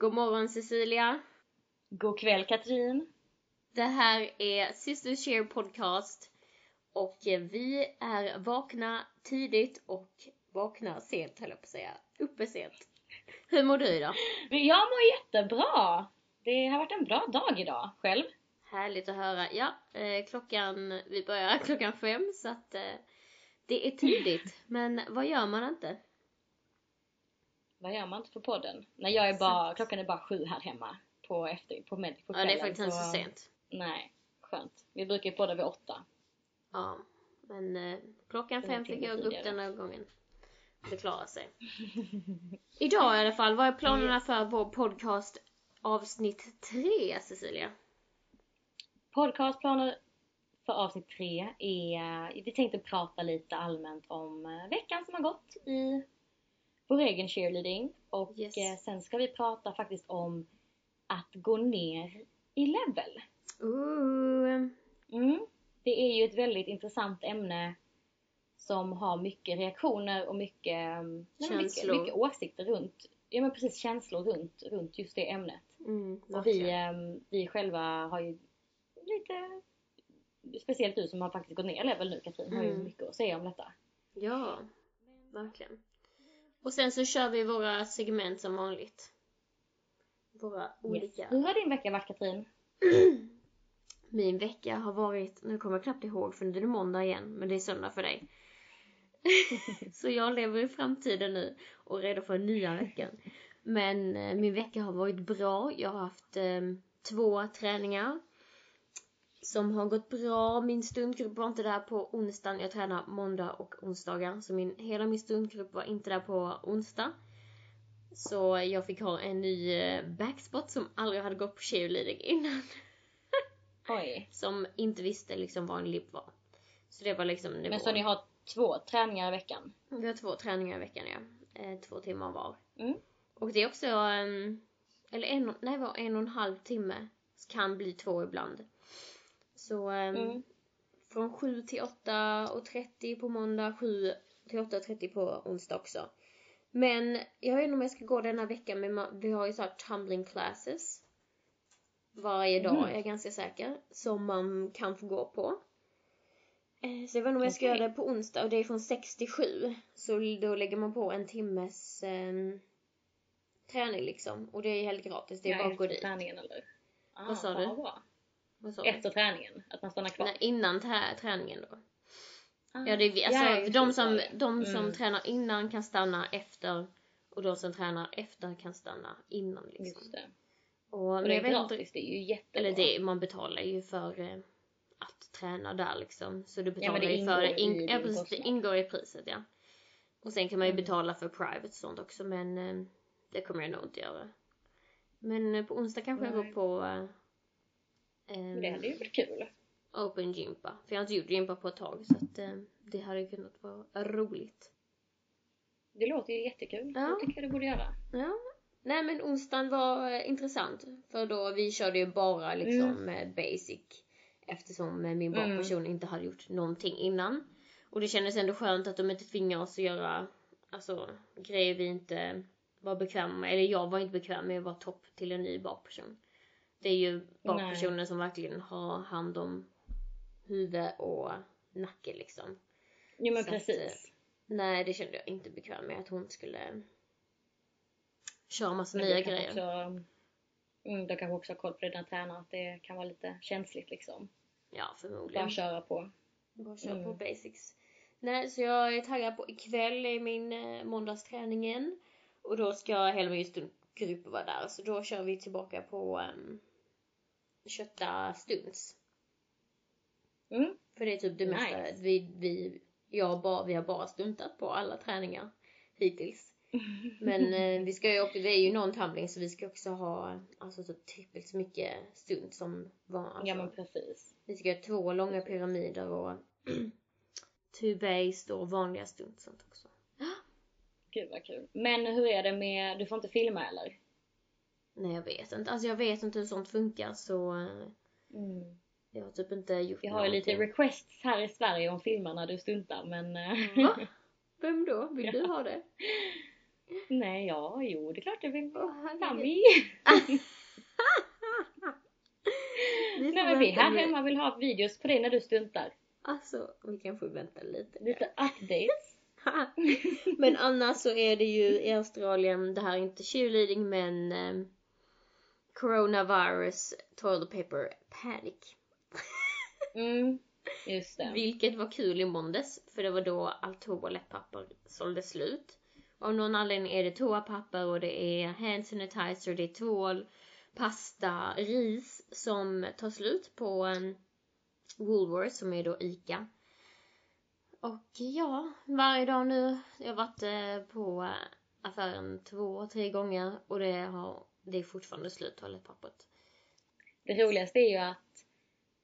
God morgon Cecilia. God kväll Katrin. Det här är Sisters Share Podcast och vi är vakna tidigt och vakna sent höll jag på att säga. Uppe sent. Hur mår du idag? Jag mår jättebra. Det har varit en bra dag idag. Själv? Härligt att höra. Ja, eh, klockan, vi börjar klockan fem så att eh, det är tidigt. Men vad gör man inte? Vad gör man inte för podden? Nej, jag är bara, klockan är bara sju här hemma på, efter, på, med, på Ja, det är faktiskt inte så sent. Nej, skönt. Vi brukar ju podda vid åtta. Ja, men eh, klockan fem fick jag gå upp tidigare. den här gången. Det klarar sig. Idag i alla fall, vad är planerna för vår podcast avsnitt tre, Cecilia? Podcastplaner för avsnitt tre är, vi tänkte prata lite allmänt om eh, veckan som har gått i vår egen cheerleading. Och Yes. eh, sen ska vi prata faktiskt om att gå ner i level. Ooh. Mm. Det är ju ett väldigt intressant ämne som har mycket reaktioner och mycket, nej, men mycket, Känslor. mycket åsikter runt, ja men precis känslor runt, runt just det ämnet. Mm, Och vi, um, vi själva har ju lite, speciellt du som har faktiskt gått ner level nu Katrin, har ju Mm. mycket att säga om detta. Ja, verkligen. Och sen så kör vi våra segment som vanligt. Våra olika. Yes. Hur har din vecka varit Katrin? Min vecka har varit, nu kommer jag knappt ihåg för nu är det måndag igen, men det är söndag för dig. så jag lever i framtiden nu och är redo för nya veckan. Men eh, min vecka har varit bra. Jag har haft eh, två träningar som har gått bra. Min stundgrupp var inte där på onsdagen. Jag tränar måndag och onsdagar. Så min, hela min stundgrupp var inte där på onsdag. Så jag fick ha en ny eh, backspot som aldrig hade gått på cheerleading innan Oj. som inte visste liksom vad en lip var. Så det var liksom nivån. Men så ni har två träningar i veckan? Vi har två träningar i veckan ja. Eh, två timmar var. Mm. Och det är också, ehm, eller en, nej var en och en halv timme. Kan bli två ibland. Så ehm, Mm. från 7 till 8.30 på måndag, 7 till 8.30 på onsdag också. Men jag vet inte om jag ska gå denna veckan men vi har ju så här tumbling classes. Varje dag Mm. är jag ganska säker. Som man kan få gå på. Eh, Så jag vet inte om jag ska Okej. göra det på onsdag och det är från 6 till 7. Så då lägger man på en timmes ehm, träning liksom. Och det är helt gratis. Det är Ja, bara att gå dit. träningen eller? Ah, Vad sa du? Bra. Efter träningen? Att man stannar kvar? Nej, innan trä- träningen då. Ah. Ja, det är. Alltså, Ja, de det, som, de som Mm. tränar innan kan stanna efter. Och de som tränar efter kan stanna innan liksom. Just det. Och, Och det jag är gratis, det är ju jättebra. eller det, man betalar ju för eh, att träna där liksom. Så du betalar det ju för det. In, ja, precis, det ingår i priset ja. Och sen kan man ju Mm. betala för private och sånt också men eh, det kommer jag nog inte göra. Men eh, på onsdag kanske jag Nej. går på Men det ehm, hade ju varit kul. Open gympa. För jag har inte gjort gympa på ett tag så att eh, det hade kunnat vara roligt. Det låter ju jättekul. Ja. Det tycker jag du borde göra. Ja. Nej men onsdagen var eh, intressant. För då vi körde ju bara liksom eh, basic. Eftersom eh, min Mm. barnperson inte hade gjort någonting innan. Och det kändes ändå skönt att de inte tvingar oss att göra alltså, grejer vi inte var bekväma med. Eller jag var inte bekväm med att vara topp till en ny bakperson. Det är ju bakpersonen som verkligen har hand om huvud och nacke liksom. Jo men Så att, precis. Nej, det kände jag inte bekväm med att hon skulle köra massa Men nya grejer. Också, mm, du kanske också har koll på dina tränare att det kan vara lite känsligt liksom. Ja, förmodligen. Bara köra på. Bara köra Mm. på basics. Nej, så jag är taggad på ikväll i min eh, måndagsträningen. Och då ska hela min stundgrupp vara där. Så då kör vi tillbaka på um, kötta stunts. Mm. För det är typ det mesta. Nice. Vi, vi, jag bara, vi har bara stuntat på alla träningar hittills. Men eh, vi ska ju också, det är ju någon tumbling så vi ska också ha alltså typ trippelt så mycket stunt som var. Alltså, Ja men precis. Vi ska ha två långa pyramider och two-based och vanliga stunt sånt också. Gud vad kul. Men hur är det med, du får inte filma eller? Nej jag vet inte, alltså jag vet inte hur sånt funkar så Mm. jag har typ inte gjort Vi har ju lite requests här i Sverige om filmer när du stuntar men... eh, Va? Vem då? Vill du Ja. ha det? Nej, ja, jo, det är klart jag vill. Herregud. Sammy. Nej men vi här med- hemma vill ha videos på dig när du stuntar. Alltså, vi kan få vänta lite. Lite updates. men annars så är det ju i Australien, det här är inte cheerleading men um, Coronavirus Toilet Paper Panic. Mm, just det. Vilket var kul i måndags för det var då allt toalettpapper sålde slut. Av någon anledning är det toapapper och det är hand sanitizer, det är tvål, pasta, ris som tar slut på um, Woolworths som är då ICA. Och ja, varje dag nu. Jag har varit eh, på eh, affären två, tre gånger och det, har, det är fortfarande slut toalettpappret. Det roligaste är ju att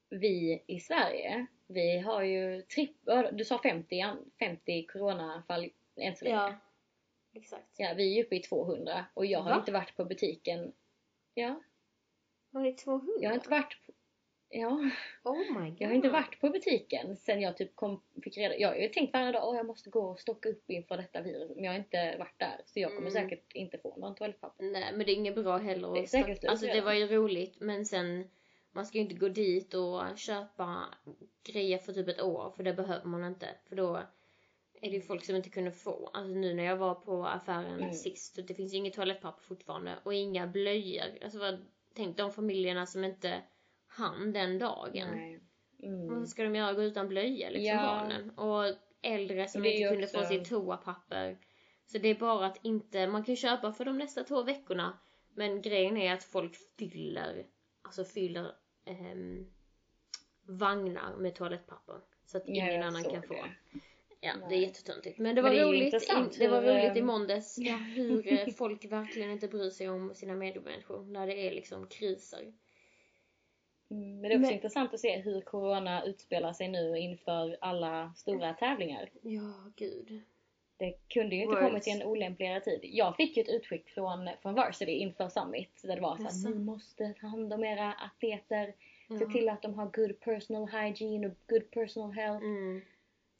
vi i Sverige, vi har ju tripp... Du sa 50, an- 50 coronafall än så länge. Ja, exakt. Ja, vi är uppe i 200 och jag har Va? inte varit på butiken. Ja, Var det 200? jag har inte varit... Ja, Oh my god. jag har inte varit på butiken sen jag typ kom, fick reda... Jag har ju tänkt varje dag att jag måste gå och stocka upp inför detta virus. Men jag har inte varit där. Så jag kommer Mm. säkert inte få någon toalettpapper. Nej men det är inget bra heller. Det är säkert slut Alltså det var ju roligt men sen man ska ju inte gå dit och köpa grejer för typ ett år för det behöver man inte. För då är det ju folk som inte kunde få. Alltså nu när jag var på affären Mm. sist så det finns ju inget toalettpapper fortfarande och inga blöjor. Alltså vad, tänk de familjerna som inte hann den dagen. Nej. Mm. Vad ska de göra? Gå utan blöja liksom Ja. barnen? Och äldre som inte kunde också- få sitt toapapper. Så det är bara att inte, man kan köpa för de nästa två veckorna. Men grejen är att folk fyller, alltså fyller ehm, vagnar med toalettpapper. Så att Ja, ingen jag annan kan få. det. Ja, Nej. det är jättetöntigt. Men det var Men det roligt, i, det var hur, roligt i ehm, måndags. Ja, hur eh, folk verkligen inte bryr sig om sina medmänniskor när det är liksom kriser. Mm, men det är också Men- intressant att se hur corona utspelar sig nu inför alla stora tävlingar. Ja, gud. Det kunde ju inte Worlds. kommit i en olämpligare tid. Jag fick ju ett utskick från, från Varsity inför Summit där det var så Jaså? att ni måste ta hand om era atleter, se Ja. till att de har good personal hygiene och good personal health. Mm.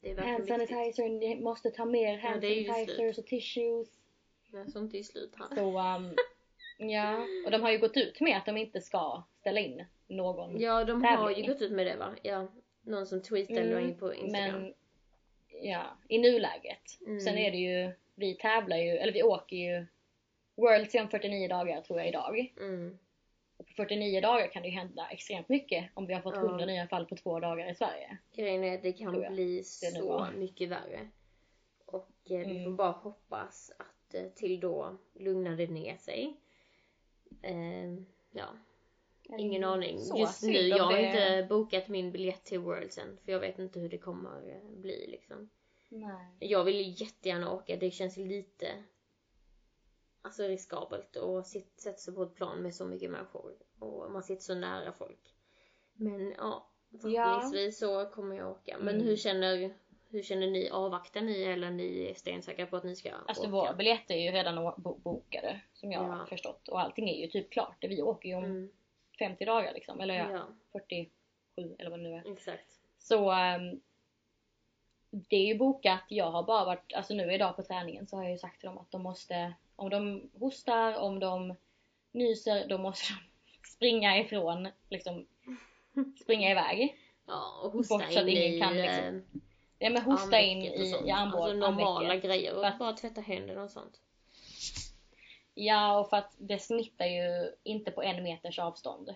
Det är Hand sanitizer, ni måste ta mer hand det är ju sanitizers och tissues. Men sånt är ju slut här. Så, um, ja. Och de har ju gått ut med att de inte ska ställa in någon. Ja, de har ju gått ut med det va? Ja. Någon som tweetade Mm, in på Instagram. Men ja, i nuläget. Mm. Sen är det ju, vi tävlar ju, eller vi åker ju Worlds är om 49 dagar tror jag idag. Mm. Och på 49 dagar kan det ju hända extremt mycket om vi har fått Ja. 100 nya fall på två dagar i Sverige. Grejen är att det kan bli så mycket värre. Och eh, vi Mm. får bara hoppas att eh, till då lugnar det ner sig. Eh, ja, ingen aning. Mm. Så Just nu, jag har det- inte bokat min biljett till Worlds än. För jag vet inte hur det kommer eh, bli liksom. Nej. Jag vill jättegärna åka. Det känns lite alltså riskabelt att sätta sig på ett plan med så mycket människor. Och man sitter så nära folk. Men ja, förhoppningsvis så kommer jag åka. Men Mm. hur känner hur känner ni? Avvaktar ni eller ni är stensäkra på att ni ska Alltså åka? våra biljetter är ju redan bokade som jag Ja. har förstått. Och allting är ju typ klart. Vi åker ju om Mm, 50 dagar liksom. Eller ja, ja, 47 eller vad det nu är. exakt. Så ehm, det är ju bokat. Jag har bara varit, alltså nu idag på träningen så har jag ju sagt till dem att de måste, om de hostar, om de nyser, då måste de springa ifrån, liksom springa iväg. Ja, och hosta Bort så att in ingen i kan, liksom, eh, Ja men hosta in i, i armbåg, Alltså normala grejer. Och bara tvätta händerna och sånt. Ja och för att det smittar ju inte på en meters avstånd.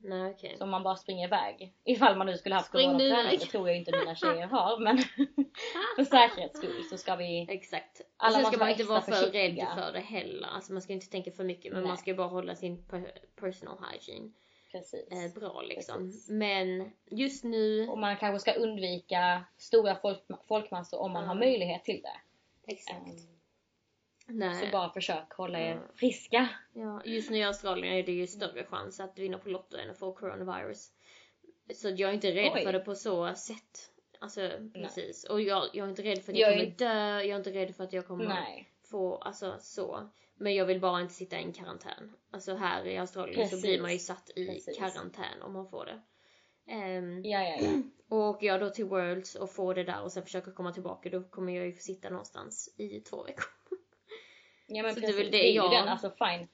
Nej okej. Så man bara springer iväg. Ifall man nu skulle haft Spring corona du på träning, iväg. det tror jag inte mina tjejer har men för säkerhets skull så ska vi Exakt. Alla sen ska man inte vara för rädd försiktiga. för det heller. Alltså man ska inte tänka för mycket men Nej. man ska bara hålla sin per- personal hygiene precis. eh, bra liksom. Precis. Men just nu, Och man kanske ska undvika stora folk, folkmassor om man har Mm. möjlighet till det. exakt. Ehm, Nej. så bara försök hålla er Mm. friska. Ja, just nu i Australien är det ju större chans att vinna på Lotto än att få coronavirus. Så jag är inte rädd Oj. för det på så sätt. Alltså precis. Och jag, jag är inte rädd för att Jag jag, kommer inte- dö, jag är inte rädd för att jag kommer Nej. få, alltså så. Men jag vill bara inte sitta i en karantän. Alltså här i Australien Precis. så blir man ju satt i Precis. karantän om man får det. Ehm, Ja, ja, ja. och åker jag då till Worlds och får det där och sen försöker komma tillbaka då kommer jag ju få sitta någonstans i två veckor. Ja men Så det precis. är väl Det, det är ju jag- den, alltså fine.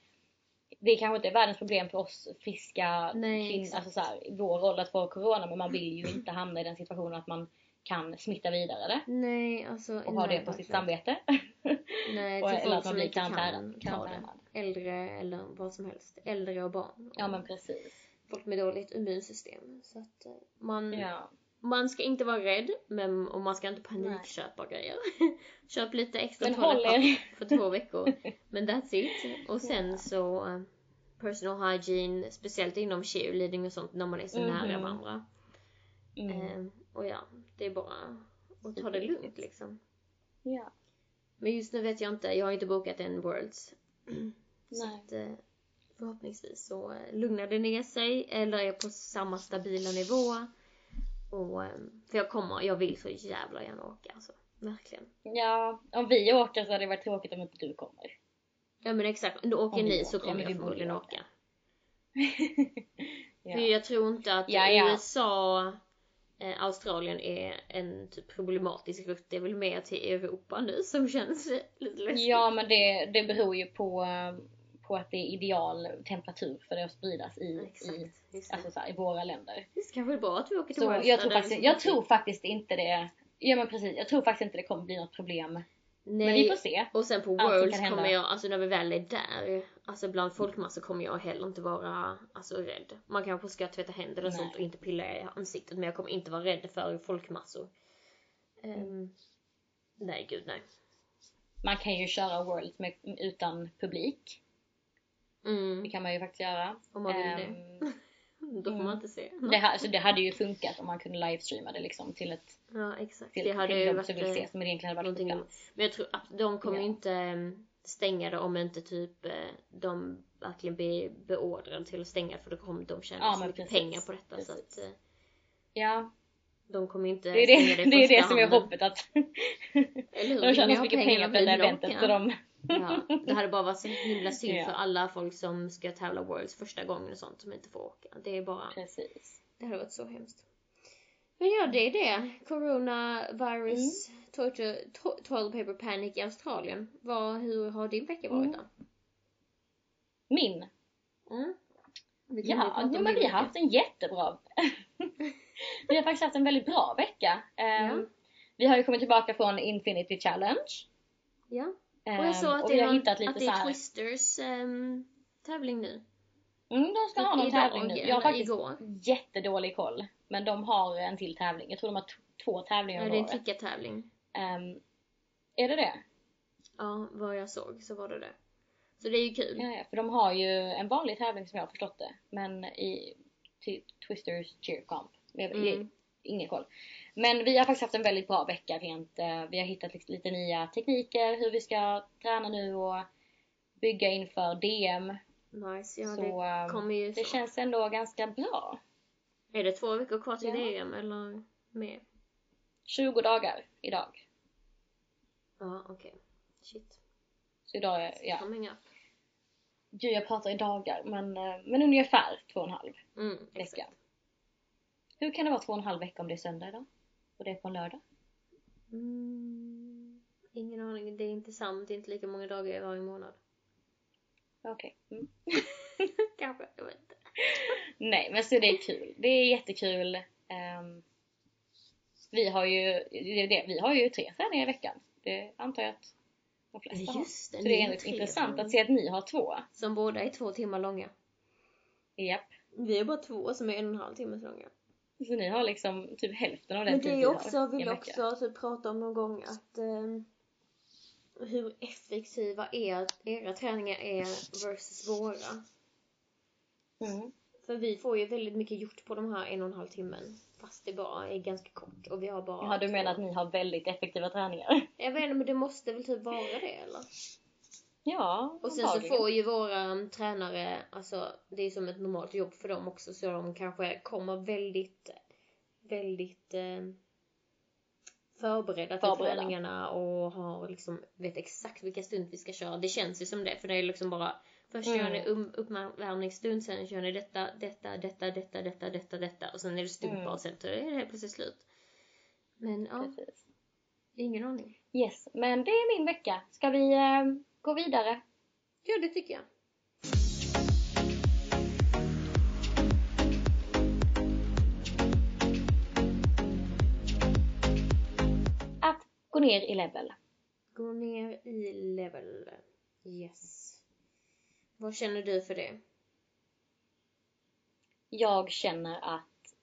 Det kanske inte är världens problem för oss friska Nej, kvinnor, alltså så här, vår roll att få corona men man vill ju inte hamna i den situationen att man kan smitta vidare det Nej, alltså. och ha det på sitt samvete. Nej, Och- eller att man blir det. karantänad. Äldre eller vad som helst. Äldre och barn. Ja och men precis. Folk med dåligt immunsystem. Så att eh, man, Ja. Man ska inte vara rädd men, och man ska inte panikköpa grejer. Köp lite extra toalettpapper er. för två veckor. Men that's it. Och sen så eh, personal hygiene, speciellt inom cheerleading och sånt när man är så Mhm. nära varandra. Mm. Eh, och ja, det är bara att ta det lugnt liksom. Ja. Men just nu vet jag inte, jag har inte bokat en Worlds. Så Nej. att, eh, förhoppningsvis så eh, lugnar det ner sig eller är på samma stabila nivå. Och, eh, för jag kommer, jag vill så jävla gärna åka alltså. Verkligen. Ja, om vi åker så hade det varit tråkigt om inte du kommer. Ja men exakt, då åker Om ni så åker, kommer ja, men jag förmodligen åka. åka. ja. För jag tror inte att Ja, ja. USA, eh, Australien är en typ problematisk rutt. Det är väl mer till Europa nu som känns lite läskigt. ja men det, det beror ju på, eh, på att det är ideal temperatur för det att spridas i, i, Exakt. Det. alltså så här, i våra länder. det kanske är bra att vi åker till Så jag tror, faktiskt, jag tror faktiskt inte det Ja men precis, jag tror faktiskt inte det kommer bli något problem. Nej. Men vi får se. Och sen på Worlds kommer jag, alltså när vi väl är där, alltså bland folkmassor kommer jag heller inte vara alltså, rädd. Man kanske ska tvätta händerna och Nej. sånt och inte pilla i ansiktet men jag kommer inte vara rädd för folkmassor. Ehm, nej gud nej. Man kan ju köra Worlds med, utan publik. Det Mm, kan man ju faktiskt göra. om man vill Ehm, det. Då får man inte se. det, alltså, det hade ju funkat om man kunde livestreama det liksom till ett Ja exakt. till, Det hade till ju varit som vill eh, se som egentligen hade varit någonting sjuka. Men jag tror att de kommer Ja. ju inte ehm, stänga det om inte typ eh, de verkligen blir beordrade till att stänga för då kommer de tjäna Ja, så mycket precis. pengar på detta så Precis. att eh, Ja, de kommer inte det är stänga det, det, i det, är det som är hoppet att Eller hur? de tjänar så mycket pengar på det ni eventet så de... Ja, det hade bara varit så himla synd Ja. för alla folk som ska tävla Worlds första gången och sånt som inte får åka. Det är bara, Precis. det hade varit så hemskt. Men ja, det är det. Coronavirus, Mm. torture, to- toilet paper panic i Australien. Vad, hur har din vecka varit då? Min? Mm. Ja, men vi har haft en jättebra... vi har faktiskt haft en väldigt bra vecka. Ehm, Ja. Vi har ju kommit tillbaka från Infinity Challenge. Ja. Ehm, Och jag såg att och det har att det är. Twisters ehm, tävling nu. Mm, de ska ha någon Idag, tävling nu. Jag har faktiskt igår. jättedålig koll. Men de har en till tävling. Jag tror de har två tävlingar Ja, om det är en tickartävling. Ehm, är det det? Ja, vad jag såg så var det det. Så det är ju kul. Ja, ja, för de har ju en vanlig tävling som jag har förstått det. Men i Twisters Cheer Comp. Jag, Mm. ingen koll. Men vi har faktiskt haft en väldigt bra vecka rent. eh, Vi har hittat lite, nya tekniker hur vi ska träna nu och bygga inför DM. Nice. Ja, så det ehm, kommer ju det känns ändå ganska bra. Är det två veckor kvar till Ja. DM eller mer? 20 dagar idag. Ja, okej. Shit. Så idag är, ja. Coming up. Gud jag pratar i dagar men, eh, men ungefär två och en halv Mm, vecka. exakt. Hur kan det vara två och en halv vecka om det är söndag idag? Och det är på en lördag? Mm, ingen aning. Det är inte sant. Det är inte lika många dagar i varje månad. Okej. Mm. Kanske. Jag vet inte. Nej men så det är kul. Det är jättekul. Ehm, vi har ju, det är det, vi har ju tre träningar i veckan. Det antar jag att de flesta har. Just det. Så ni det är har intressant att se att ni har två. Som båda är två timmar långa. Japp. Vi är bara två som är en och en halv timme långa. Så ni har liksom typ hälften av den Men det är också, vill jag också typ prata om någon gång att ehm, hur effektiva er, era träningar är versus våra. Mm. För vi får ju väldigt mycket gjort på de här en och en halv timmen. Fast det bara är ganska kort och vi har bara Ja du menar att ni har väldigt effektiva träningar? Jag vet inte men det måste väl typ vara det eller? Ja, Och sen så får ju våra tränare, alltså det är som ett normalt jobb för dem också så de kanske kommer väldigt, väldigt eh, förberedda till Förberedda. träningarna och har liksom, vet exakt vilka stund vi ska köra. Det känns ju som det för det är liksom bara Först Mm. ni um, uppvärmningsstund, sen kör ni detta, detta, detta, detta, detta, detta, detta och sen är det stupa Mm. och sen är det helt plötsligt slut. Men ja, Precis. ingen aning. Yes, men det är min vecka. Ska vi eh, gå vidare. Ja, det tycker jag. Att gå ner i level. Gå ner i level. Yes. Vad känner du för det? Jag känner att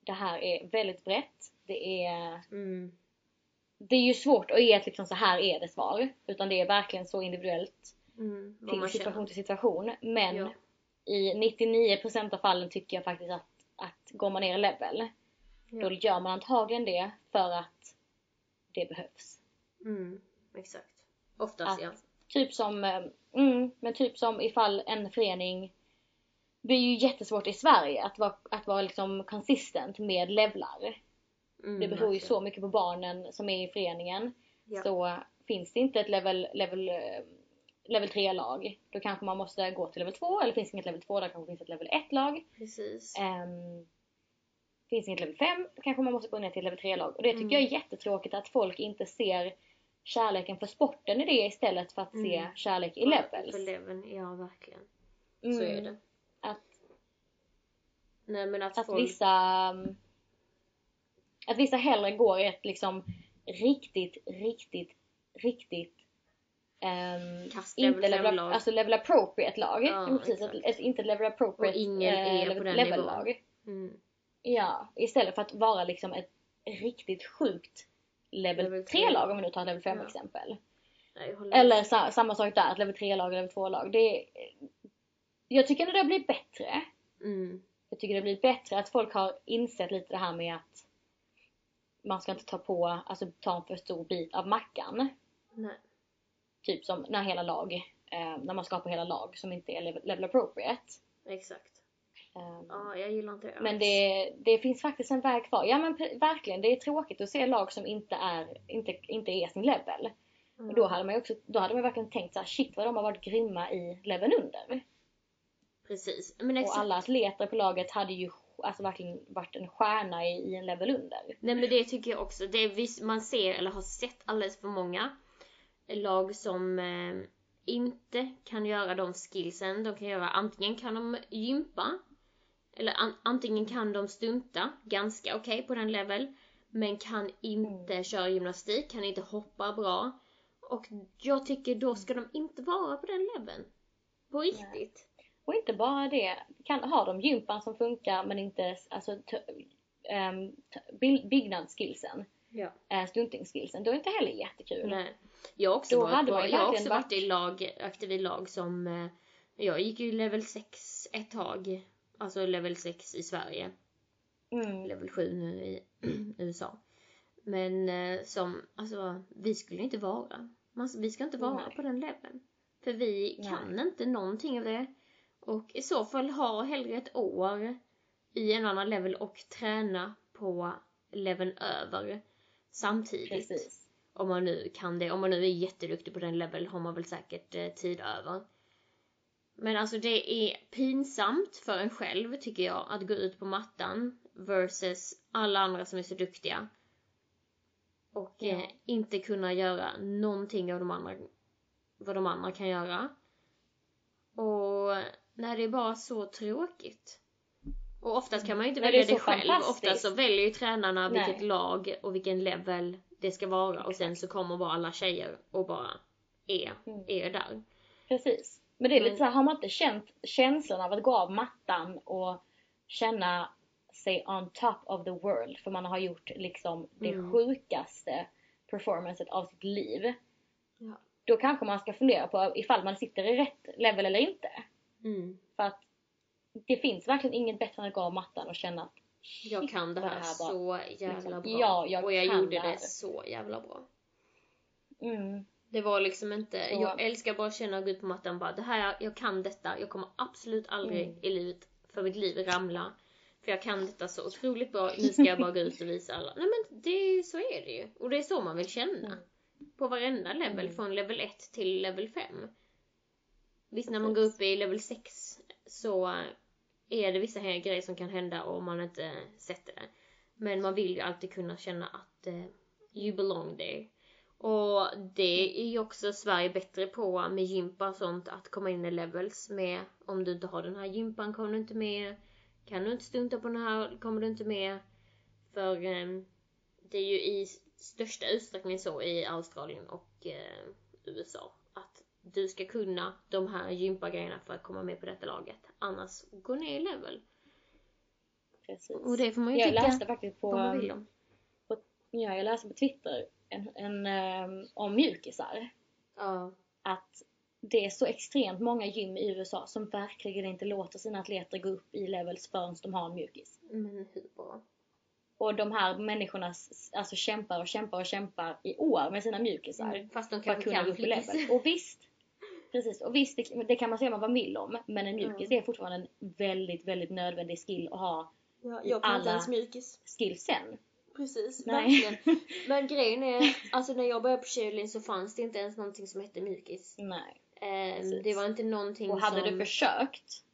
det här är väldigt brett. Det är, Mm. Det är ju svårt att ge ett liksom så här är det svar. Utan det är verkligen så individuellt Mm. Till situation känner. till situation. Men Ja. i 99% av fallen tycker jag faktiskt att, att går man ner i level, Ja. då gör man antagligen det för att det behövs. Mm. Exakt. Oftast Att- ja. Typ som, eh, mm, men typ som ifall en förening det är ju jättesvårt i Sverige att vara, att vara liksom consistent med levlar. Mm, Det beror ju verkligen. så mycket på barnen som är i föreningen. Ja. Så finns det inte ett level, level, level 3-lag, då kanske man måste gå till level 2. Eller finns det inget level 2, då kanske det finns ett level 1-lag. Precis. Um, finns det inget level 5, då kanske man måste gå ner till level 3-lag. Och det tycker Mm. jag är jättetråkigt att folk inte ser kärleken för sporten i det istället för att se Mm. kärlek i För levels. leveln, ja verkligen. Så Mm. är det. Att, Nej men att, att folk... vissa um, att vissa hellre går ett liksom riktigt, riktigt, riktigt um, inte level fem-lag. alltså level appropriate lag. Ja, precis, ett, ett, inte level appropriate Och ingen är eh, på den level lag. Mm. Ja, istället för att vara liksom ett riktigt sjukt level Level 3-lag om vi nu tar level 5 Ja. exempel. Nej, Eller sa, samma sak där, ett level 3-lag och level 2-lag. Det, jag tycker att det har blivit bättre. Mm. Jag tycker det har blivit bättre att folk har insett lite det här med att man ska inte ta på, alltså ta en för stor bit av mackan. Nej. Typ som när hela lag, eh, när man skapar hela lag som inte är level, level appropriate. Exakt. Eh, Ja, jag gillar inte det Men det, det finns faktiskt en väg kvar. Ja men verkligen, det är tråkigt att se lag som inte är, inte, inte är sin level. Mm. Och då hade man ju också, då hade man verkligen tänkt så här, shit vad de har varit grymma i leveln under. Precis. Men Och alla atleter på laget hade ju alltså verkligen varit en stjärna i, i en level under. Nej men det tycker jag också. Det är man ser eller har sett alldeles för många lag som eh, inte kan göra de skillsen. De kan göra antingen kan de gympa eller an, antingen kan de stunta ganska okej på den level men kan inte köra gymnastik, kan inte hoppa bra. Och jag tycker då ska de inte vara på den leveln. På riktigt. Och inte bara det, kan, har de gympan som funkar men inte alltså, bil- byggnadsskillsen, Ja. äh, stuntingskillsen, då är det inte heller jättekul. Nej. Jag har också Då varit, på, jag också varit varit- i lag, aktiv i lag som eh, Jag gick ju level 6 ett tag Alltså level 6 i Sverige Mm. Level 7 nu i USA Men eh, som, alltså vi skulle inte vara man, Vi ska inte vara Nej. på den leveln För vi Nej. kan inte någonting av det Och i så fall ha hellre ett år I en annan level och träna på leveln över Samtidigt Precis. om man nu kan det. Om man nu är jätteduktig på den level har man väl säkert eh, tid över. Men alltså det är pinsamt för en själv tycker jag att gå ut på mattan versus alla andra som är så duktiga. Och Ja. eh, inte kunna göra någonting av de andra, vad de andra kan göra. Och nej, det är bara så tråkigt. Och oftast kan man ju inte det välja det, så själv. Oftast så väljer ju tränarna Nej. vilket lag och vilken level det ska vara. Och sen så kommer bara alla tjejer och bara är, Mm. är där. Precis. Men det är lite Men- så här, har man inte känt känslan av att gå av mattan och känna sig on top of the world för man har gjort liksom det Mm. sjukaste performancet av sitt liv. Ja. Då kanske man ska fundera på ifall man sitter i rätt level eller inte. Mm. För att det finns verkligen inget bättre än att gå av mattan och känna att Jag kan det här, var- så jävla liksom, bra. ja, jag och jag kan gjorde det här. så jävla bra. mm, Det var liksom inte, Så- jag älskar bara att känna och gå ut på mattan bara det här, jag kan detta, jag kommer absolut aldrig Mm. i livet, för mitt liv ramla. För jag kan detta så otroligt bra, nu ska jag bara gå ut och visa alla. Nej men det, så är det ju. Och det är så man vill känna. Mm. På varenda level, Mm. från level 1 till level 5. Visst när man går upp i level 6 så är det vissa här grejer som kan hända om man inte sätter det. Men man vill ju alltid kunna känna att eh, you belong there. Och det är ju också Sverige bättre på med gympa och sånt att komma in i levels med om du inte har den här gympan kommer du inte med. Kan du inte stunta på den här kommer du inte med. För eh, det är ju i största utsträckning så i Australien och eh, USA du ska kunna de här gympagrejerna för att komma med på detta laget. Annars gå ner i level. Precis. Och det får man ju jag tycka läste faktiskt på, vad man vill om. ja, jag läste på Twitter en, en, ehm, om mjukisar. Ja. Att det är så extremt många gym i USA som verkligen inte låter sina atleter gå upp i levels förrän de har en mjukis. Men hur bra? Och de här människorna alltså kämpar och kämpar och kämpar i år med sina mjukisar. Mm, Fast de för att kanske kunna kan gå upp i level. Och visst, precis, och visst det, det kan man säga vad man vill om. Men en mjukis Mm. är fortfarande en väldigt, väldigt nödvändig skill att ha Ja, jag kan inte ens mjukis. skillsen. Precis, Nej. verkligen. Men grejen är, alltså när jag började på cheerleading så fanns det inte ens någonting som hette mjukis. Nej. Precis. det var inte någonting Och hade som... du försökt,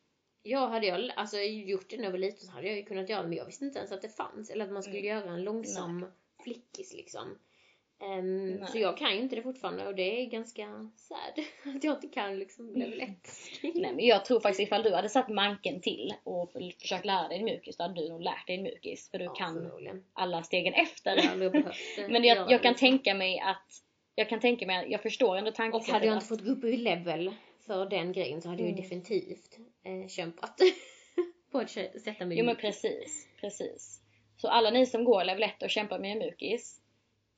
Ja, hade jag alltså, gjort det när jag var liten så hade jag ju kunnat göra det men jag visste inte ens att det fanns. Eller att man skulle Mm. göra en långsam flickis liksom. Nej. så jag kan ju inte det fortfarande och det är ganska sad att jag inte kan liksom level 1 nej men jag tror faktiskt ifall du hade satt manken till och försökt lära dig en mjukis, då hade du nog lärt dig en mjukis. För du kan förmodligen. alla stegen efter. Behövt det. Men jag, jag kan tänka mig att, jag kan tänka mig, jag förstår ändå Och tankesättet hade jag att- inte fått gå upp i level för den grejen så hade jag ju Mm. definitivt eh, kämpat på att sätta mig Jo men precis, precis. Så alla ni som går level 1 och kämpar med en mjukis,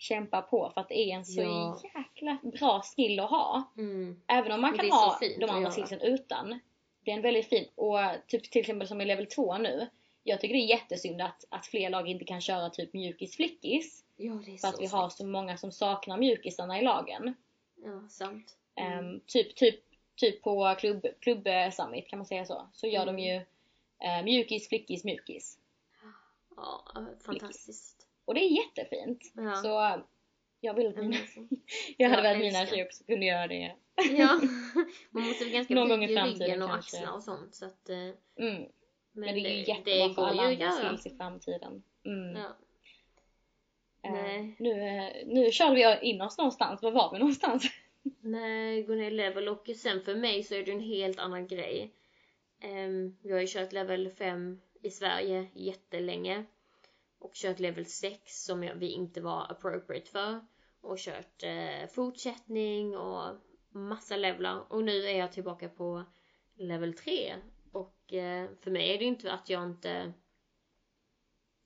kämpa på för att det är en så Ja. jäkla bra skill att ha. Mm. Även om man kan ha de andra skillsen utan. Det är en väldigt fin, och typ till exempel som i level 2 nu. Jag tycker det är jättesynd att, att fler lag inte kan köra typ mjukis flickis. Ja det är För så att vi har så många som saknar mjukisarna i lagen. Ja sant. Mm. Ehm, typ, typ, typ på klubb, klubb summit kan man säga så. Så gör Mm. de ju eh, mjukis, flickis, mjukis. Ja, fantastiskt. Och det är jättefint. Ja. Så jag vill att mina, jag hade velat mina tjejer också kunde göra det. ja. Man måste väl ganska Någon gång i ryggen och kanske. axlar och sånt så att eh, Mm. men, Men, det är ju jättebra för alla ju att andra göra. skills i framtiden. Mm. Ja. Nej. nu, eh, nu körde vi in oss någonstans. Var var vi någonstans? Nej, gå ner i level och sen för mig så är det en helt annan grej. Um, jag har ju kört level 5 i Sverige jättelänge. Och kört level 6 som vi inte var appropriate för. Och kört eh, fortsättning och massa levlar. Och nu är jag tillbaka på level 3. Och eh, för mig är det inte att jag inte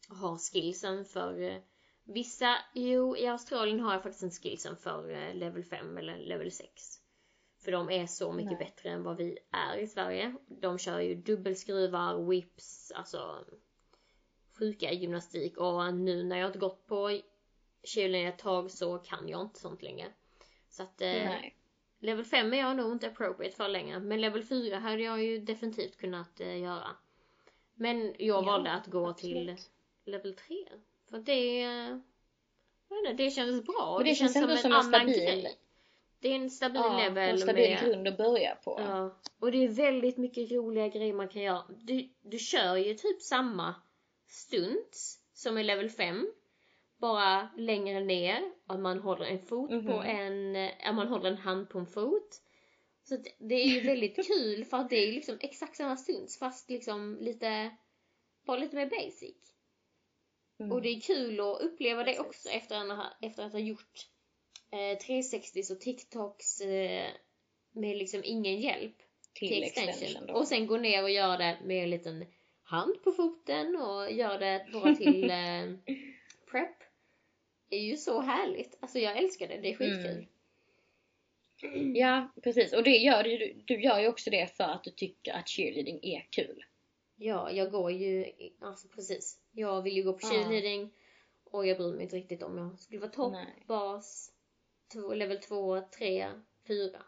har skillsen för eh, Vissa, jo i Australien har jag faktiskt en skillsen för eh, level 5 eller level 6. För de är så mycket Nej. bättre än vad vi är i Sverige. De kör ju dubbelskruvar, whips, alltså sjuka gymnastik och nu när jag inte gått på cheerleading ett tag så kan jag inte sånt längre. Så att eh, level 5 är jag nog inte appropriate för längre. Men level 4 hade jag ju definitivt kunnat eh, göra. Men jag Ja, valde att gå absolut. till level 3. För det, jag vet inte, det kändes bra. Och det känns ändå som en stabil- grej. Det är en stabil Ja, level en stabil med, grund att börja på. Ja, och det är väldigt mycket roliga grejer man kan göra. Du, du kör ju typ samma stunts som i level 5. Bara längre ner. Att man håller en fot på Mhm. en, eh, att man håller en hand på en fot. Så det är ju väldigt kul för att det är liksom exakt samma stunts fast liksom lite, bara lite mer basic. Mm. Och det är kul att uppleva det också efter att ha, efter att ha gjort eh, 360s och TikToks eh, med liksom ingen hjälp till, extension. då. Och sen gå ner och göra det med en liten hand på foten och göra det bara till eh, prep. Det är ju så härligt. Alltså jag älskar det, det är skitkul. Mm. Ja, precis. Och det gör du, du gör ju också det för att du tycker att cheerleading är kul. Ja, jag går ju, alltså precis. Jag vill ju gå på cheerleading och jag bryr mig inte riktigt om jag skulle vara topp, Nej. bas, level 2, 3, 4.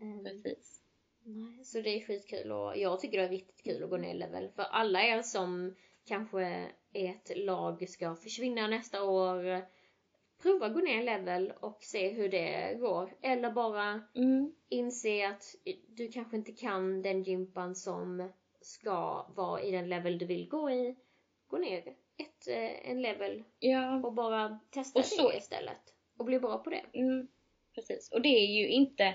Ehm, Precis. Nej, så det är skitkul och jag tycker det är riktigt kul att gå ner i level. För alla er som kanske ert lag ska försvinna nästa år, prova gå ner i level och se hur det går. Eller bara Mm. inse att du kanske inte kan den gympan som ska vara i den level du vill gå i. Gå ner ett, eh, en level Ja, och bara testa Och så- det istället. och bli bra på det. Mm, precis. Och det är ju inte...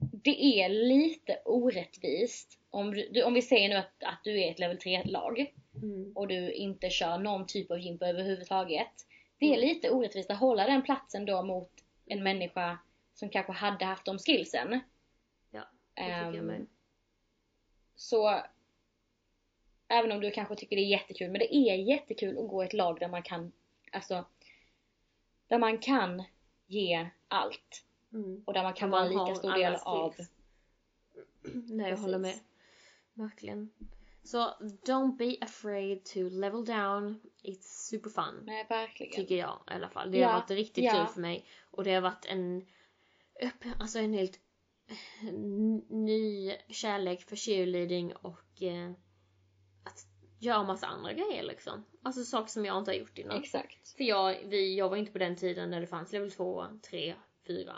Det är lite orättvist. Om, du, om vi säger nu att, att du är ett level 3-lag Mm. och du inte kör någon typ av gympa överhuvudtaget. Det är Mm. lite orättvist att hålla den platsen då mot en människa som kanske hade haft de skillsen. Ja, Det tycker jag Ehm, med. så även om du kanske tycker det är jättekul, men det är jättekul att gå i ett lag där man kan, alltså, där man kan ge allt. Mm. Och där man kan vara en lika stor del av... Nej, jag håller med. Verkligen. Så don't be afraid to level down. It's super fun. Nej, verkligen. Tycker jag i alla fall. Det Ja, har varit riktigt ja. kul för mig. Och det har varit en öppen, alltså en helt ny kärlek för cheerleading och eh, att göra massa andra grejer liksom. Alltså saker som jag inte har gjort innan. Exakt. För jag, vi, jag var inte på den tiden när det fanns level 2, 3, 4.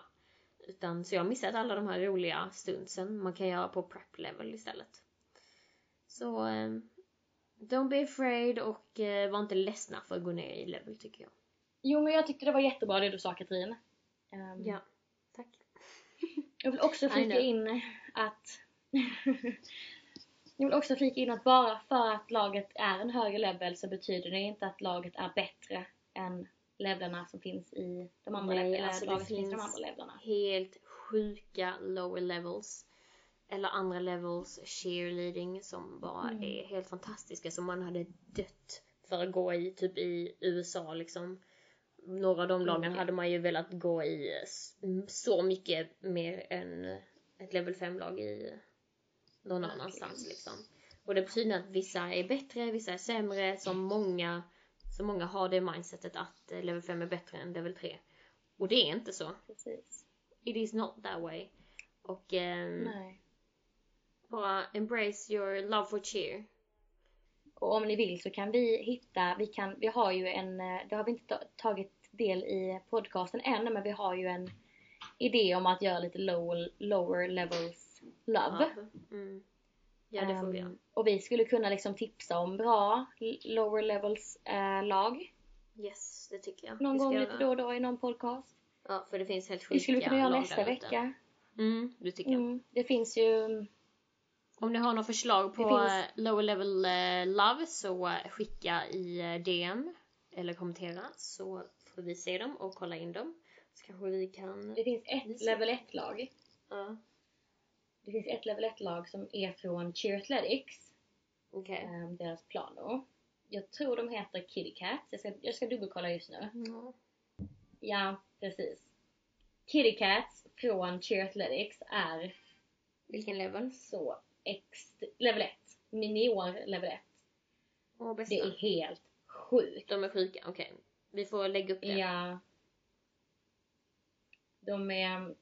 Utan, så jag har missat alla de här roliga stundsen man kan göra på prep level istället. Så eh, don't be afraid och eh, var inte ledsna för att gå ner i level tycker jag. Jo, men jag tyckte det var jättebra det du sa Katrin. Ehm, Ja, tack. Jag vill också flika in att Jag vill också flika in att bara för att laget är en högre level så betyder det inte att laget är bättre än levlarna som finns i de andra Nej, levlarna. alltså det finns de andra levlarna. Helt sjuka lower levels. Eller andra levels cheerleading som bara Mm. är helt fantastiska som man hade dött för att gå i typ i USA liksom. Några av de lagen Mm. hade man ju velat gå i så mycket mer än ett level 5-lag i någon annanstans liksom. Och det betyder att vissa är bättre, vissa är sämre, som många, så många har det mindsetet att eh, level 5 är bättre än level 3. Och det är inte så. Precis. It is not that way. Och ehm, Nej. bara embrace your love for cheer. Och om ni vill så kan vi hitta, vi kan, vi har ju en, eh, det har vi inte ta- tagit del i podcasten än, men vi har ju en idé om att göra lite lower, lower levels love. Ja, mm. Ja det får vi göra. Ehm, Och vi skulle kunna liksom tipsa om bra lower levels eh, lag Yes, det tycker jag. någon gång lite då och då i någon podcast. Ja, för det finns helt sjuka Vi skulle kunna göra nästa vecka. Mm, det tycker jag. Mm, det finns ju, Om ni har några förslag på finns- eh, lower level eh, love så eh, skicka i DM eller kommentera så får vi se dem och kolla in dem. Så kanske vi kan... det finns ett level 1 lag. Ja, Det finns ett level 1 lag som är från Cheer Athletics, okej. ehm, deras plano. Jag tror de heter Kitty Cats. Jag ska, jag ska dubbelkolla just nu. Ja. Ja, precis. Kitty Cats från Cheer Athletics är Vilken level? så ext- level 1. Minior level 1. Åh, bästa. Det är helt sjukt. De är sjuka, okej. Vi får lägga upp det. Ja. De är...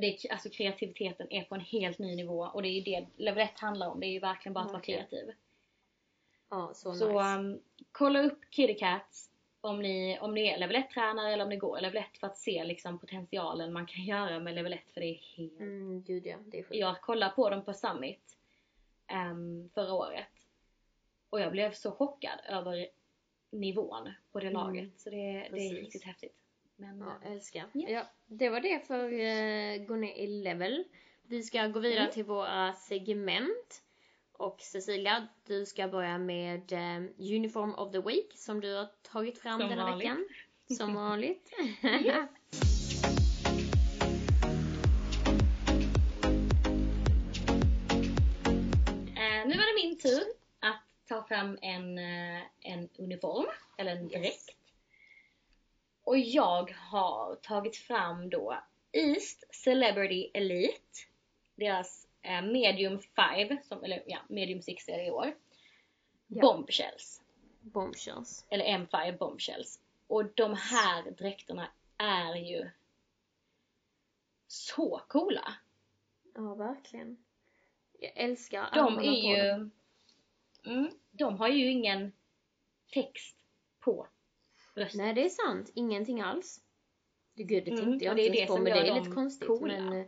Det är, alltså kreativiteten är på en helt ny nivå och det är ju det level 1 handlar om. Det är ju verkligen bara att vara kreativ. Ja, så, Så nice. um, kolla upp Kitty Cats om ni, om ni är level 1 tränare eller om ni går level 1 för att se liksom potentialen man kan göra med level 1 för det är helt... Mm, gud ja, det är sjukt. Jag kollade på dem på Summit um, förra året och jag blev så chockad över nivån på det Mm. laget. Så det, det är riktigt häftigt. Men, Ja, älskar. Ja. Ja, det var det för uh, gå ner i level. Vi ska gå vidare Mm. till våra segment. Och Cecilia, du ska börja med eh, Uniform of the Week som du har tagit fram Som denna vanligt. veckan. Som vanligt. Yes. Eh, nu var det min tur att ta fram en, eh, en uniform, eller en dräkt. Och jag har tagit fram då East Celebrity Elite. Deras eh, medium 5, som, eller ja, medium 6 är det i år. Ja. Bombshells. Bombshells. Eller M5 Bombshells. Och de här dräkterna är ju så coola. Ja, verkligen. Jag älskar De är ju... Mm, de har ju ingen text på bröstet. Nej, det är sant. Ingenting alls. Det, gud, det Mm, tänkte jag det är inte ens på, men det är lite konstigt. coola. Men eh,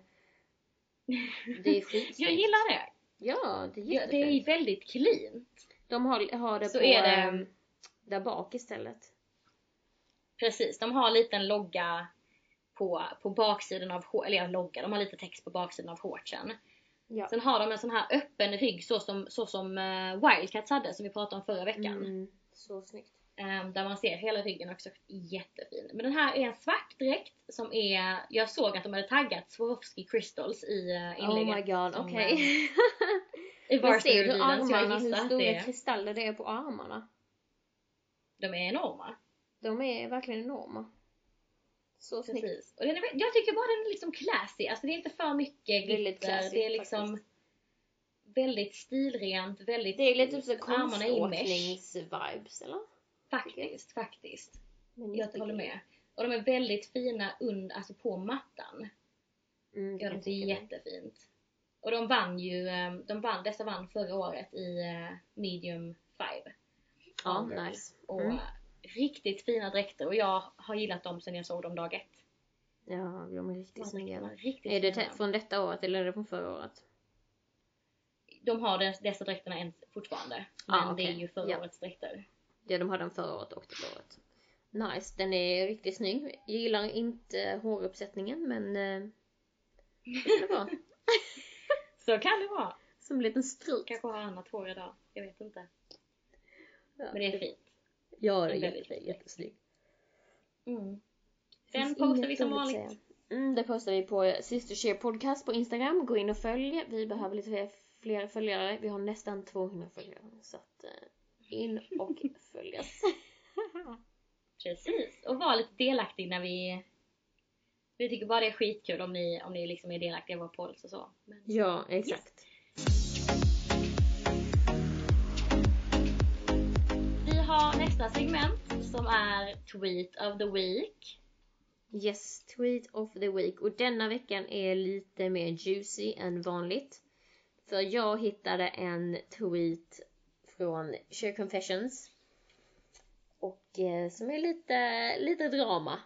det är skitsnyggt. Jag gillar det. Ja, det är Ja, det är jättefint. väldigt cleant. De har, har det Så på det- ehm, där bak istället. Precis, de har en liten logga på, på baksidan av, eller ja, logga, de har lite text på baksidan av shortsen. Ja. Sen har de en sån här öppen rygg så som, så som eh, Wildcats hade som vi pratade om förra veckan. Mm, så snyggt. Ehm, där man ser hela ryggen också. Jättefin. Men den här är en svart dräkt som är... Jag såg att de hade taggat Swarovski Crystals i inlägget. Oh my god, som, okej. eh, I Men ser du så armarna, hur stora det är, kristaller det är på armarna? de är enorma. De är verkligen enorma. Så snyggt. Precis. Och den är, jag tycker bara den är liksom classy. Alltså det är inte för mycket glitter. classy, Det är liksom faktiskt. väldigt stilrent. Väldigt... Det är lite så i mesh. konståknings-vibes eller? Faktiskt, faktiskt. Men Jag håller med. Och de är väldigt fina und, alltså på mattan. Mm, Ja, det är jättefint. Och de vann ju, eh, de vann, dessa vann förra året i eh, medium 5. Ja, Armor. nice. Och Mm. eh, riktigt fina dräkter och jag har gillat dem sen jag såg dem dag ett. Ja, de är riktigt De snygga. riktigt Är det från detta året eller är det från förra året? De har des, dessa dräkterna fortfarande. Ah, Men det är ju förra Ja. årets dräkter. Ja, de hade den förra året och detta året. Nice, den är riktigt snygg. Jag gillar inte håruppsättningen men eh, den är bra. Så kan det vara. Som en liten strut. Kanske har annat hår idag. Jag vet inte. Ja, Men det är fint. Ja, det är väldigt jättefin, fint. jättesnygg. Mm. Det Den postar vi som vanligt. Mm, det postar vi på Sister Share Podcast på Instagram. Gå in och följ. Vi behöver lite fler, fler följare. Vi har nästan 200 följare. Så att eh, in och följ oss. Precis. Och var lite delaktig när vi... Vi tycker bara det är skitkul om ni, om ni liksom är delaktiga i vår polls och så. Men... ja, exakt. Vi har nästa segment som är Tweet of the Week. Yes, tweet of the week. Och denna veckan är lite mer juicy än vanligt. För jag hittade en tweet från Share Confessions. Och eh, som är lite, lite drama.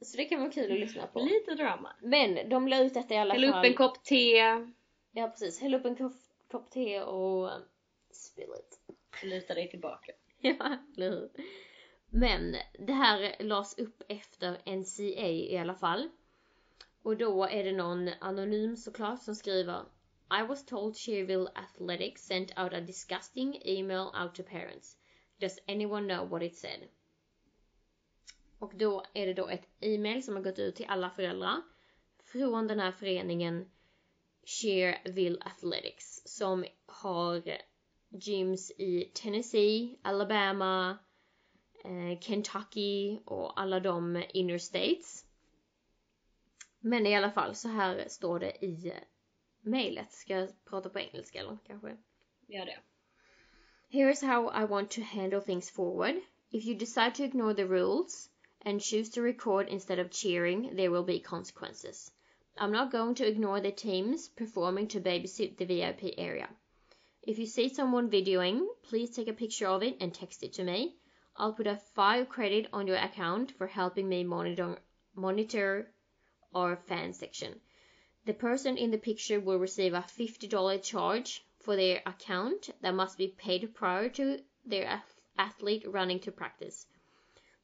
Så det kan vara kul att lyssna på. Lite drama. Men de la ut detta i alla Häll upp fall. en kopp te. Ja precis, häll upp en kopp, kopp te och um, spill it. Luta dig tillbaka. Ja, eller hur? Men det här lades upp efter NCA i alla fall. Och då är det någon anonym såklart som skriver i was told Cherville Athletics sent out a disgusting email out to parents. Does anyone know what it said? Och då är det då ett e-mail som har gått ut till alla föräldrar från den här föreningen Cherville Athletics som har gyms i Tennessee, Alabama, eh, Kentucky och alla de inner states. Men i alla fall, så här står det i mejlet. Ska jag prata på engelska eller kanske? Gör det. Here's how I want to handle things forward. If you decide to ignore the rules and choose to record instead of cheering, there will be consequences. I'm not going to ignore the teams performing to babysit the VIP area. If you see someone videoing, please take a picture of it and text it to me. I'll put a 5 credit on your account for helping me monitor monitor our fan section. The person in the picture will receive a $50 charge for their account that must be paid prior to their athlete running to practice.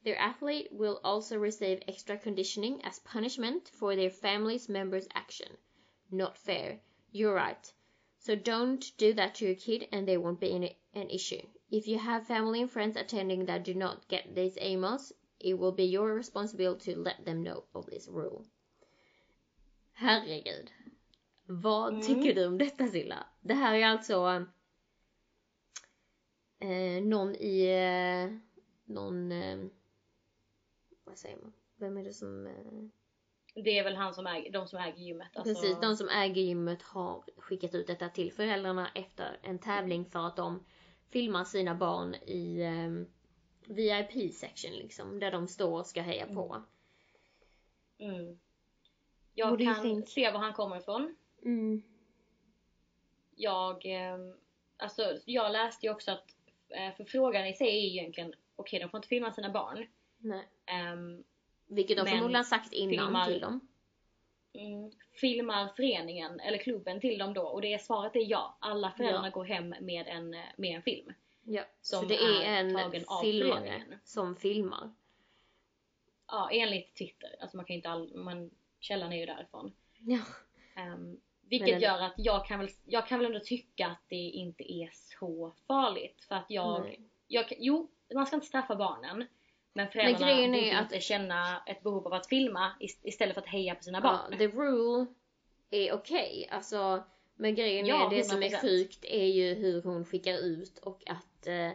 Their athlete will also receive extra conditioning as punishment for their family's members' action. Not fair. You're right. So don't do that to your kid and there won't be an issue. If you have family and friends attending that do not get these emails, it will be your responsibility to let them know of this rule. Herregud. Vad Mm. tycker du om detta Silla? Det här är alltså eh, någon i eh, någon eh, vad säger man? Vem är det som eh, Det är väl han som äger, de som äger gymmet. Alltså, Precis, de som äger gymmet har skickat ut detta till föräldrarna efter en tävling för att de filmar sina barn i eh, VIP section liksom, där de står och ska heja på. Mm. Jag kan think? se var han kommer ifrån. Mm. Jag, ehm, alltså, jag läste ju också att, eh, för frågan i sig är ju egentligen, okej de får inte filma sina barn. Nej. Ehm, Vilket de förmodligen sagt innan filmar- till dem. mm, filmar föreningen eller klubben till dem då? Och det svaret är ja. Alla föräldrarna Ja. går hem med en, eh, med en film. Ja. Som Så det är, är en filmare som filmar. ja, enligt Twitter, alltså man kan inte all, man, källan är ju därifrån. Ja. Um, vilket Men- gör att jag kan, väl, jag kan väl ändå tycka att det inte är så farligt. För att jag, Nej. jag jo, man ska inte straffa barnen. Men föräldrarna grejen är borde att- inte känna ett behov av att filma ist- istället för att heja på sina Ja, barn. the rule är okej. Alltså, men grejen Ja, är, det som är 100%. sjukt är ju hur hon skickar ut och att eh,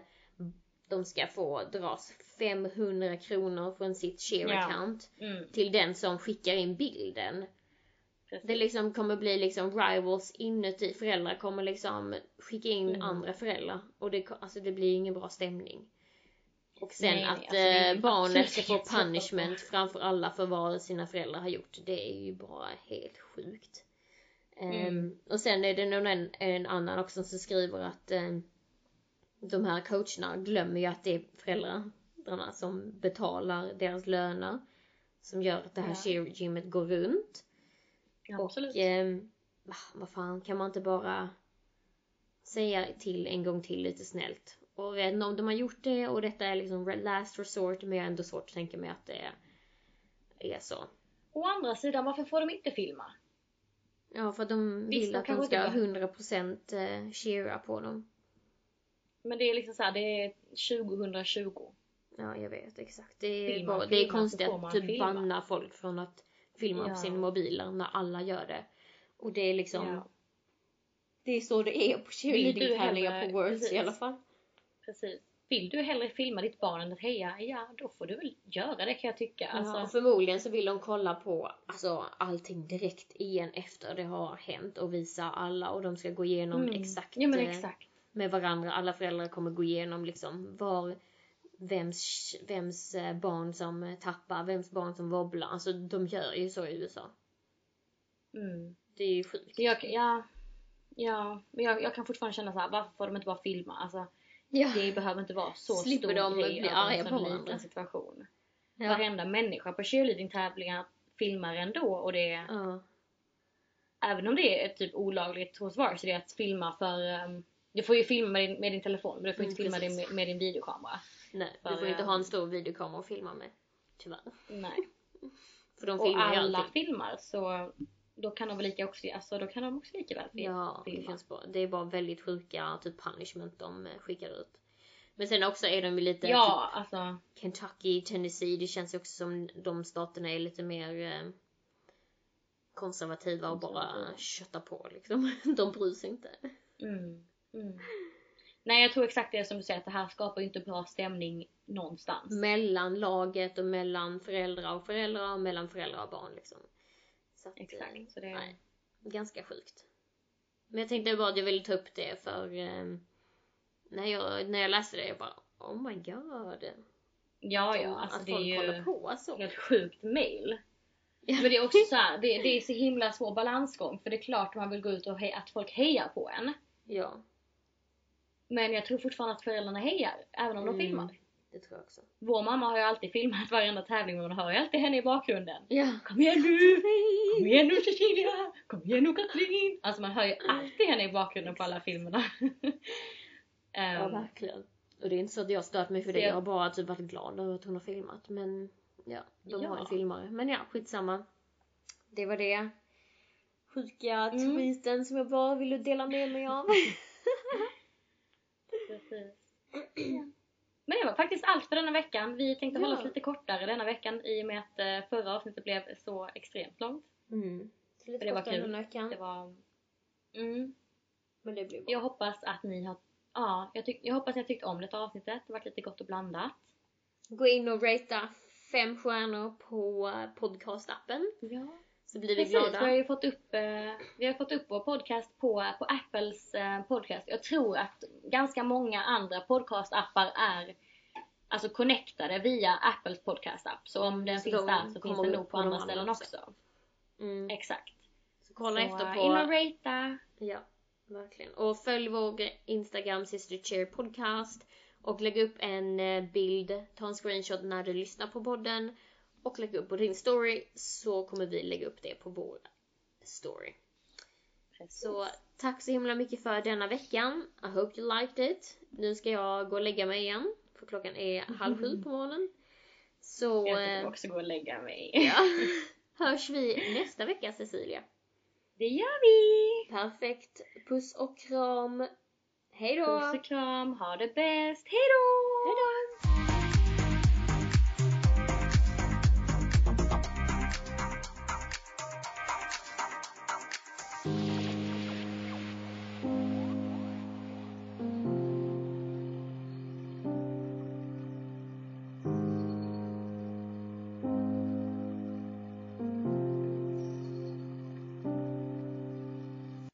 de ska få dras 500 kronor från sitt share Ja. account Mm, till den som skickar in bilden. precis. Det liksom kommer bli liksom rivals inuti. Föräldrar kommer liksom skicka in Mm. andra föräldrar. Och det, alltså det blir ingen bra stämning. Och sen Nej, nej, att alltså det är eh, barnet ska få punishment framför alla för vad sina föräldrar har gjort. Det är ju bara helt sjukt. Mm. och sen är det någon en, en annan också som skriver att ehm, de här coacherna glömmer ju att det är föräldrarna som betalar deras löner. Som gör att det här Ja. gymmet går runt. Absolut. Och va, vad fan, kan man inte bara säga till en gång till lite snällt? Och jag vet inte om de har gjort det och detta är liksom last resort men jag har ändå svårt att tänka mig att det är, är så. Å andra sidan, varför får de inte filma? Ja för att de Visst, vill de att de ska inte 100% eh, cheera på dem. Men det är liksom så här, det är 2020. Ja jag vet exakt. Det är, bara, det är konstigt att typ filma. banna folk från att filma Ja. på sina mobiler när alla gör det. Och det är liksom Ja. Det är så det är på cheerleading-tävlingar på Worlds precis. i alla fall. Precis. Vill du hellre filma ditt barn än att heja? Ja, då får du väl göra det kan jag tycka. Alltså, ja, förmodligen så vill de kolla på alltså, allting direkt igen efter det har hänt och visa alla och de ska gå igenom mm. exakt, Ja men eh, exakt. Med varandra. Alla föräldrar kommer gå igenom liksom var vems, vems eh, barn som eh, tappar, vems barn som wobblar. Alltså de gör ju så i USA. Mm. Det är ju sjukt. Jag, ja, ja, men jag, jag kan fortfarande känna så här, varför får de inte bara filma? Alltså, Ja. det behöver inte vara så Slipper stor de grej bli arga en på varandra. liten situation. Ja. Varenda människa på cheerleading-tävlingar filmar ändå och det är, ja. även om det är typ olagligt hos Varsity att filma för um, du får ju filma med din, med din telefon men du får Mm, inte filma precis. med, med din videokamera. Nej, du får inte eh, ha en stor videokamera att filma med. Tyvärr. Nej. För de Och filmar ju alla allting. filmar så då kan de väl lika också, alltså då kan de också lika väl fi- Ja, det filma. känns bra. Det är bara väldigt sjuka typ punishment de eh, skickar ut. Men sen också är de ju lite Ja, alltså. typ Kentucky, Tennessee. Det känns ju också som de staterna är lite mer eh, konservativa och bara köttar på liksom. De bryr sig inte. Mm, mm. Nej jag tror exakt det som du säger att det här skapar ju inte bra stämning någonstans. Mellan laget och mellan föräldrar och föräldrar och mellan föräldrar och barn liksom. Så att, eh, Exakt. Så det, Nej, ganska sjukt. Men jag tänkte bara att jag ville ta upp det för eh, när, jag, när jag läste det jag bara Oh my god. ja ja, alltså att det är folk ju håller på så. helt sjukt mail. Ja. Men det är också så här, det, det är så himla svår balansgång för det är klart man vill gå ut och att folk hejar på en. Ja, Men jag tror fortfarande att föräldrarna hejar, även om de Mm. filmar. det tror jag också. Vår mamma har ju alltid filmat varenda tävling men man hör ju alltid henne i bakgrunden. Ja. Kom igen nu! Kom igen nu Cecilia! Kom igen nu Katrin! Alltså man hör ju alltid henne i bakgrunden på alla filmerna. Ja, Ehm, verkligen. Och det är inte så att jag har stört mig för det. jag- har bara typ varit glad över att hon har filmat. Men ja, de har Ja. en filmare. Men ja, skitsamma. Det var det. Sjuka Mm. tweeten som jag bara ville dela med mig av. Precis. Men det var faktiskt allt för denna veckan. Vi tänkte Ja. hålla oss lite kortare denna veckan i och med att eh, förra avsnittet blev så extremt långt. Mm. Så lite det var kul. veckan. Det var... Mm. Men det blir bra. Jag hoppas att ni har... Ja, jag, tyck... jag hoppas ni har tyckt om detta avsnittet. Det har varit lite gott och blandat. Gå in och ratea fem stjärnor på podcastappen. Ja. Så blir vi Precis, vi har glada. ju fått upp, eh, vi har fått upp vår podcast på, på Apples eh, podcast. Jag tror att ganska många andra podcastappar är alltså connectade via Apples podcastapp. Så om den Så finns de där så finns den nog på andra ställen också. också. Mm. Exakt. Så kolla så efter eh, på... in och ratea. Ja, verkligen. Och följ vår Instagram Sister Cheer Podcast. Och lägg upp en bild, ta en screenshot när du lyssnar på podden. Och lägg upp på din story så kommer vi lägga upp det på vår story. Precis. Så tack så himla mycket för denna veckan. I hope you liked it. Nu ska jag gå och lägga mig igen. För klockan är halv sju på morgonen. Så... Jag ska eh, också gå och lägga mig. ja. Hörs vi nästa vecka Cecilia? Det gör vi! Perfekt. Puss och kram. Hej då! Puss och kram, ha det bäst, hejdå! Hej då!